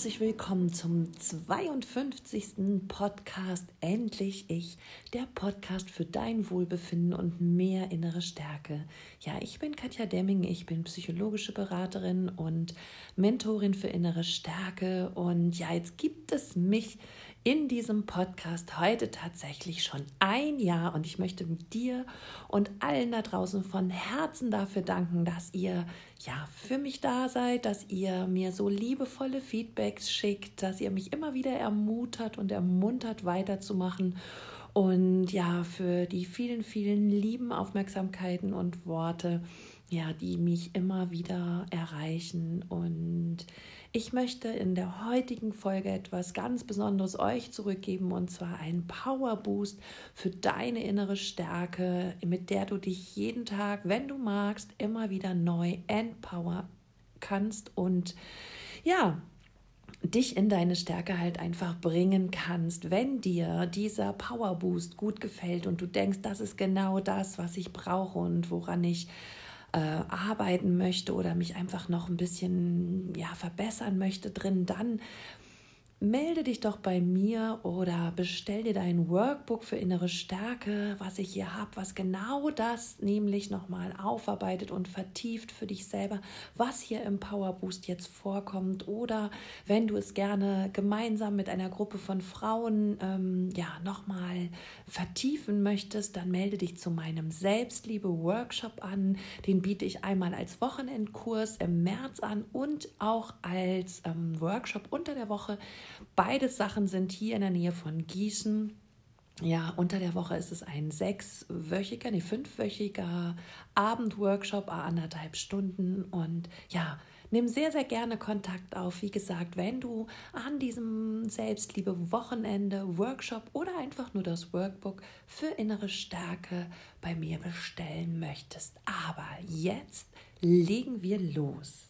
herzlich willkommen zum 52. Podcast Endlich Ich, der Podcast für dein Wohlbefinden und mehr innere Stärke. Ja, ich bin Katja Demming, ich bin psychologische Beraterin und Mentorin für innere Stärke und ja, jetzt gibt es mich in diesem Podcast heute tatsächlich schon ein Jahr und ich möchte dir und allen da draußen von Herzen dafür danken, dass ihr ja für mich da seid, dass ihr mir so liebevolle Feedbacks schickt, dass ihr mich immer wieder ermuntert und ermuntert weiterzumachen und ja für die vielen vielen lieben Aufmerksamkeiten und Worte, ja, die mich immer wieder erreichen. Und ich möchte in der heutigen Folge etwas ganz Besonderes euch zurückgeben und zwar einen Power Boost für deine innere Stärke, mit der du dich jeden Tag, wenn du magst, immer wieder neu empower kannst. Und ja, dich in deine Stärke halt einfach bringen kannst, wenn dir dieser Power Boost gut gefällt und du denkst, das ist genau das, was ich brauche und woran ich äh, arbeiten möchte oder mich einfach noch ein bisschen ja, verbessern möchte drin, dann melde dich doch bei mir oder bestell dir dein Workbook für innere Stärke, was ich hier habe, was genau das nämlich nochmal aufarbeitet und vertieft für dich selber, was hier im Power Boost jetzt vorkommt. Oder wenn du es gerne gemeinsam mit einer Gruppe von Frauen ähm, ja nochmal vertiefen möchtest, dann melde dich zu meinem Selbstliebe-Workshop an. Den biete ich einmal als Wochenendkurs im März an und auch als ähm, Workshop unter der Woche Beide Sachen sind hier in der Nähe von Gießen. Ja, unter der Woche ist es ein sechswöchiger, nee, fünfwöchiger Abendworkshop, anderthalb Stunden. Und ja, nimm sehr, sehr gerne Kontakt auf. Wie gesagt, wenn du an diesem Selbstliebe-Wochenende, Workshop oder einfach nur das Workbook für innere Stärke bei mir bestellen möchtest. Aber jetzt legen wir los.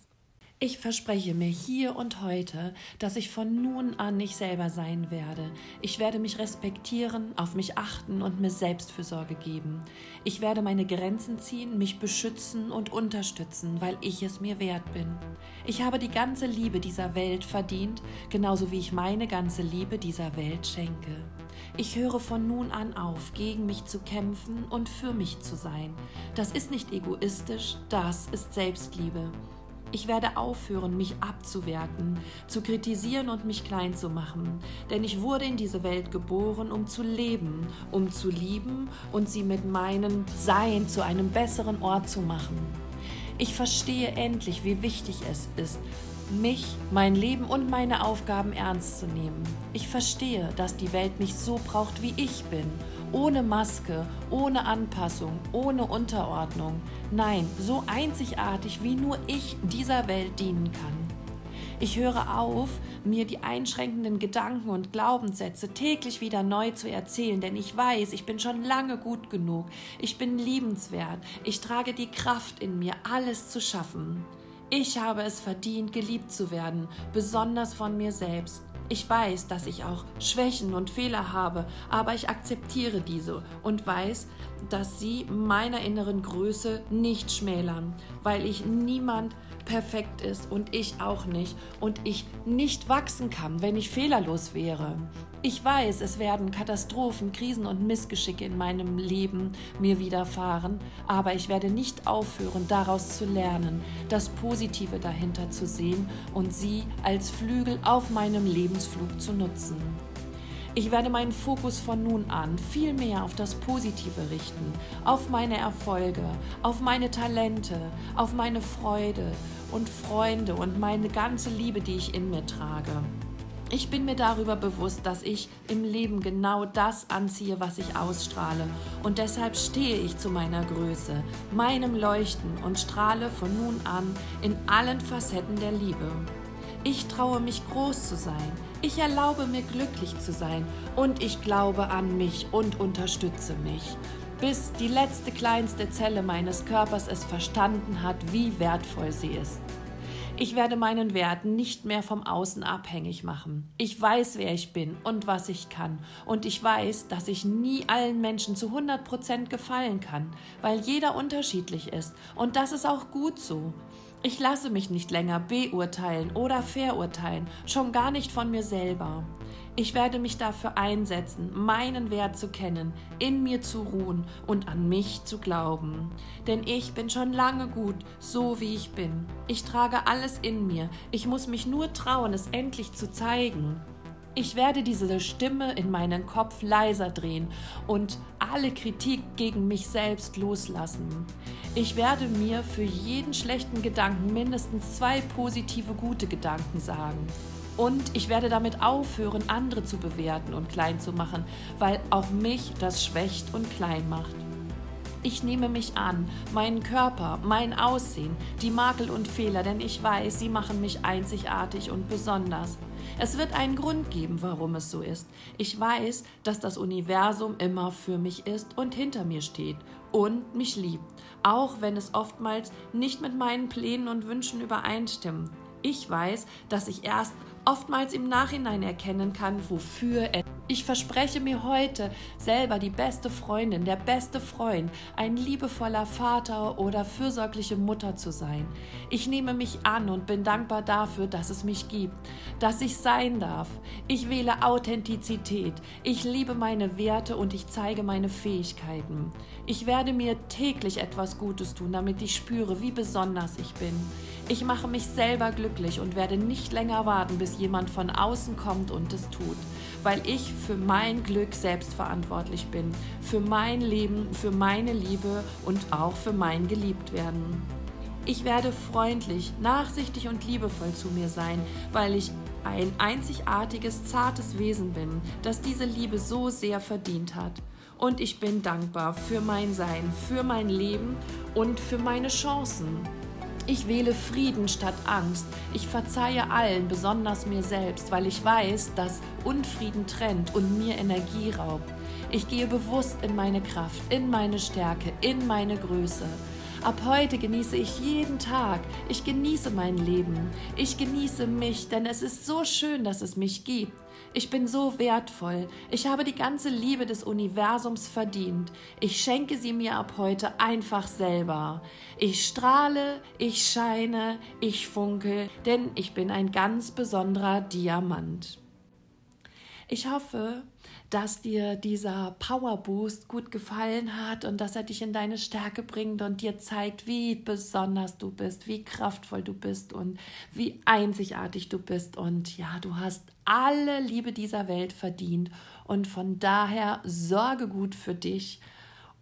Ich verspreche mir hier und heute, dass ich von nun an nicht selber sein werde. Ich werde mich respektieren, auf mich achten und mir Selbstfürsorge geben. Ich werde meine Grenzen ziehen, mich beschützen und unterstützen, weil ich es mir wert bin. Ich habe die ganze Liebe dieser Welt verdient, genauso wie ich meine ganze Liebe dieser Welt schenke. Ich höre von nun an auf, gegen mich zu kämpfen und für mich zu sein. Das ist nicht egoistisch, das ist Selbstliebe. Ich werde aufhören, mich abzuwerten, zu kritisieren und mich klein zu machen, denn ich wurde in diese Welt geboren, um zu leben, um zu lieben und sie mit meinem Sein zu einem besseren Ort zu machen. Ich verstehe endlich, wie wichtig es ist, mich, mein Leben und meine Aufgaben ernst zu nehmen. Ich verstehe, dass die Welt mich so braucht, wie ich bin ohne Maske, ohne Anpassung, ohne Unterordnung. Nein, so einzigartig, wie nur ich dieser Welt dienen kann. Ich höre auf, mir die einschränkenden Gedanken und Glaubenssätze täglich wieder neu zu erzählen, denn ich weiß, ich bin schon lange gut genug, ich bin liebenswert, ich trage die Kraft in mir, alles zu schaffen. Ich habe es verdient, geliebt zu werden, besonders von mir selbst. Ich weiß, dass ich auch Schwächen und Fehler habe, aber ich akzeptiere diese und weiß, dass sie meiner inneren Größe nicht schmälern, weil ich niemand perfekt ist und ich auch nicht und ich nicht wachsen kann, wenn ich fehlerlos wäre. Ich weiß, es werden Katastrophen, Krisen und Missgeschicke in meinem Leben mir widerfahren, aber ich werde nicht aufhören, daraus zu lernen, das Positive dahinter zu sehen und sie als Flügel auf meinem Lebensflug zu nutzen. Ich werde meinen Fokus von nun an viel mehr auf das Positive richten, auf meine Erfolge, auf meine Talente, auf meine Freude und Freunde und meine ganze Liebe, die ich in mir trage. Ich bin mir darüber bewusst, dass ich im Leben genau das anziehe, was ich ausstrahle. Und deshalb stehe ich zu meiner Größe, meinem Leuchten und strahle von nun an in allen Facetten der Liebe. Ich traue mich groß zu sein. Ich erlaube mir glücklich zu sein. Und ich glaube an mich und unterstütze mich. Bis die letzte kleinste Zelle meines Körpers es verstanden hat, wie wertvoll sie ist. Ich werde meinen Wert nicht mehr vom Außen abhängig machen. Ich weiß, wer ich bin und was ich kann. Und ich weiß, dass ich nie allen Menschen zu 100 Prozent gefallen kann, weil jeder unterschiedlich ist. Und das ist auch gut so. Ich lasse mich nicht länger beurteilen oder verurteilen, schon gar nicht von mir selber. Ich werde mich dafür einsetzen, meinen Wert zu kennen, in mir zu ruhen und an mich zu glauben. Denn ich bin schon lange gut, so wie ich bin. Ich trage alles in mir. Ich muss mich nur trauen, es endlich zu zeigen. Ich werde diese Stimme in meinen Kopf leiser drehen und alle Kritik gegen mich selbst loslassen. Ich werde mir für jeden schlechten Gedanken mindestens zwei positive gute Gedanken sagen. Und ich werde damit aufhören, andere zu bewerten und klein zu machen, weil auch mich das schwächt und klein macht. Ich nehme mich an, meinen Körper, mein Aussehen, die Makel und Fehler, denn ich weiß, sie machen mich einzigartig und besonders. Es wird einen Grund geben, warum es so ist. Ich weiß, dass das Universum immer für mich ist und hinter mir steht und mich liebt, auch wenn es oftmals nicht mit meinen Plänen und Wünschen übereinstimmt. Ich weiß, dass ich erst oftmals im Nachhinein erkennen kann, wofür er. Ich verspreche mir heute selber die beste Freundin, der beste Freund, ein liebevoller Vater oder fürsorgliche Mutter zu sein. Ich nehme mich an und bin dankbar dafür, dass es mich gibt, dass ich sein darf. Ich wähle Authentizität. Ich liebe meine Werte und ich zeige meine Fähigkeiten. Ich werde mir täglich etwas Gutes tun, damit ich spüre, wie besonders ich bin. Ich mache mich selber glücklich und werde nicht länger warten, bis jemand von außen kommt und es tut, weil ich für mein Glück selbst verantwortlich bin, für mein Leben, für meine Liebe und auch für mein Geliebtwerden. Ich werde freundlich, nachsichtig und liebevoll zu mir sein, weil ich ein einzigartiges, zartes Wesen bin, das diese Liebe so sehr verdient hat. Und ich bin dankbar für mein Sein, für mein Leben und für meine Chancen. Ich wähle Frieden statt Angst. Ich verzeihe allen, besonders mir selbst, weil ich weiß, dass Unfrieden trennt und mir Energie raubt. Ich gehe bewusst in meine Kraft, in meine Stärke, in meine Größe. Ab heute genieße ich jeden Tag. Ich genieße mein Leben. Ich genieße mich, denn es ist so schön, dass es mich gibt. Ich bin so wertvoll. Ich habe die ganze Liebe des Universums verdient. Ich schenke sie mir ab heute einfach selber. Ich strahle, ich scheine, ich funkel, denn ich bin ein ganz besonderer Diamant. Ich hoffe, dass dir dieser Power Boost gut gefallen hat und dass er dich in deine Stärke bringt und dir zeigt, wie besonders du bist, wie kraftvoll du bist und wie einzigartig du bist. Und ja, du hast alle Liebe dieser Welt verdient und von daher sorge gut für dich.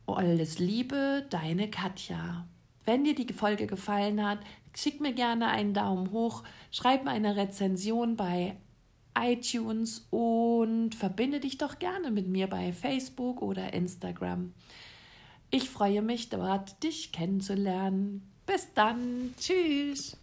Alles Liebe, deine Katja. Wenn dir die Folge gefallen hat, schick mir gerne einen Daumen hoch, schreib mir eine Rezension bei iTunes und verbinde dich doch gerne mit mir bei Facebook oder Instagram. Ich freue mich dort, dich kennenzulernen. Bis dann. Tschüss.